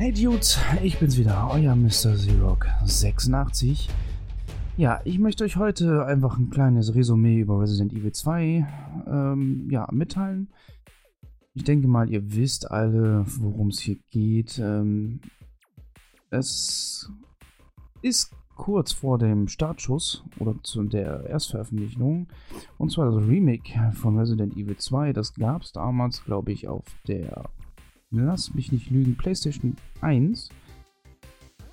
Hey Dudes, ich bin's wieder, euer Mr. Xerox 86. Ja, ich möchte euch heute einfach ein kleines Resümee über Resident Evil 2 ähm, ja, mitteilen. Ich denke mal, ihr wisst alle, worum es hier geht. Ähm, es ist kurz vor dem Startschuss oder zu der Erstveröffentlichung. Und zwar das Remake von Resident Evil 2. Das gab es damals, glaube ich, auf der, lass mich nicht lügen, PlayStation 1.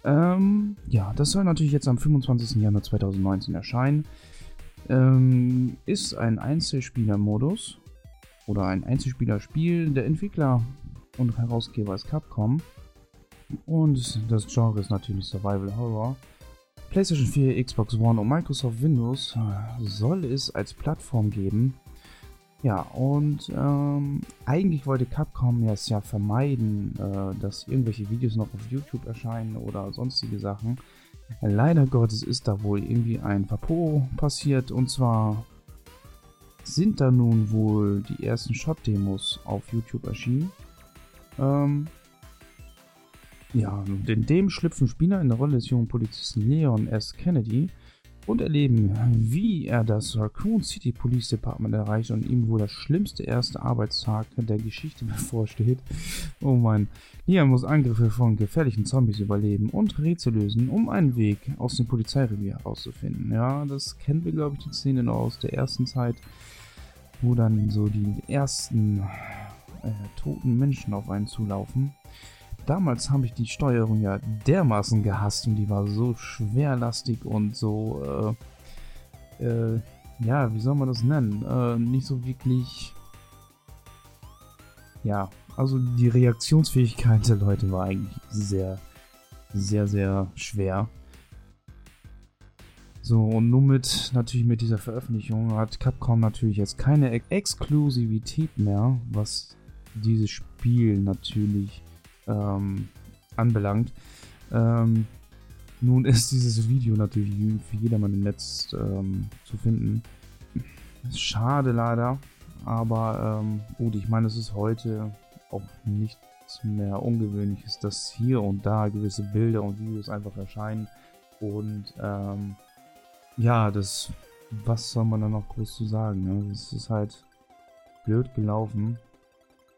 Ähm, ja, das soll natürlich jetzt am 25. Januar 2019 erscheinen. Ähm, ist ein Einzelspieler-Modus oder ein Einzelspieler-Spiel. Der Entwickler und Herausgeber ist Capcom. Und das Genre ist natürlich Survival Horror. PlayStation 4, Xbox One und Microsoft Windows äh, soll es als Plattform geben. Ja, und ähm, eigentlich wollte Capcom es ja vermeiden, äh, dass irgendwelche Videos noch auf YouTube erscheinen oder sonstige Sachen. Leider Gottes ist da wohl irgendwie ein Papo passiert und zwar sind da nun wohl die ersten Shot-Demos auf YouTube erschienen. Ähm, ja, in dem schlüpfen Spieler in der Rolle des jungen Polizisten Leon S. Kennedy und erleben, wie er das Raccoon City Police Department erreicht und ihm wohl das schlimmste erste Arbeitstag der Geschichte bevorsteht. Oh mein, Leon muss Angriffe von gefährlichen Zombies überleben und Rätsel lösen, um einen Weg aus dem Polizeirevier herauszufinden. Ja, das kennen wir, glaube ich, die Szene noch aus der ersten Zeit, wo dann so die ersten äh, toten Menschen auf einen zulaufen damals habe ich die Steuerung ja dermaßen gehasst und die war so schwerlastig und so, äh, äh, ja, wie soll man das nennen? Äh, nicht so wirklich, ja, also die Reaktionsfähigkeit der Leute war eigentlich sehr, sehr, sehr schwer. So, und nun mit, natürlich mit dieser Veröffentlichung hat Capcom natürlich jetzt keine Exklusivität mehr, was dieses Spiel natürlich ähm, anbelangt. Ähm, nun ist dieses Video natürlich für jedermann im Netz ähm, zu finden. Schade leider, aber ähm, gut, ich meine, es ist heute auch nichts mehr Ungewöhnliches, dass hier und da gewisse Bilder und Videos einfach erscheinen. Und ähm, ja, das, was soll man da noch groß zu sagen? Ne? Es ist halt blöd gelaufen.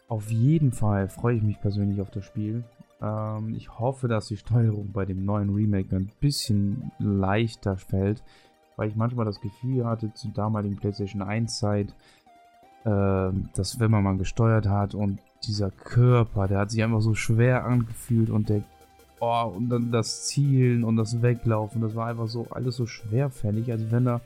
Auf jeden Fall freue ich mich persönlich auf das Spiel. Ähm, ich hoffe, dass die Steuerung bei dem neuen Remake ein bisschen leichter fällt, weil ich manchmal das Gefühl hatte, zur damaligen PlayStation 1 Zeit, äh, dass wenn man mal gesteuert hat und dieser Körper, der hat sich einfach so schwer angefühlt und der Oh, und dann das Zielen und das Weglaufen, das war einfach so alles so schwerfällig, als wenn da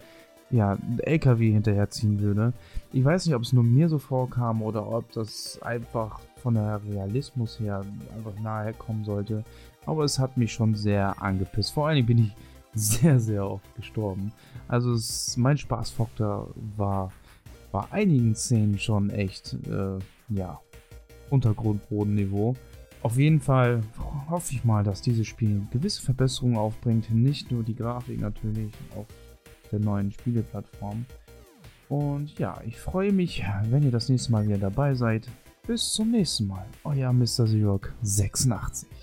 ja, LKW hinterherziehen würde. Ich weiß nicht, ob es nur mir so vorkam oder ob das einfach von der Realismus her einfach nahe kommen sollte. Aber es hat mich schon sehr angepisst. Vor allen Dingen bin ich sehr, sehr oft gestorben. Also es, mein Spaßfaktor war bei einigen Szenen schon echt, äh, ja, Untergrundbodenniveau. Auf jeden Fall hoffe ich mal, dass dieses Spiel gewisse Verbesserungen aufbringt. Nicht nur die Grafik natürlich, auch der neuen Spieleplattform. Und ja, ich freue mich, wenn ihr das nächste Mal wieder dabei seid. Bis zum nächsten Mal. Euer Mr. Zerok 86.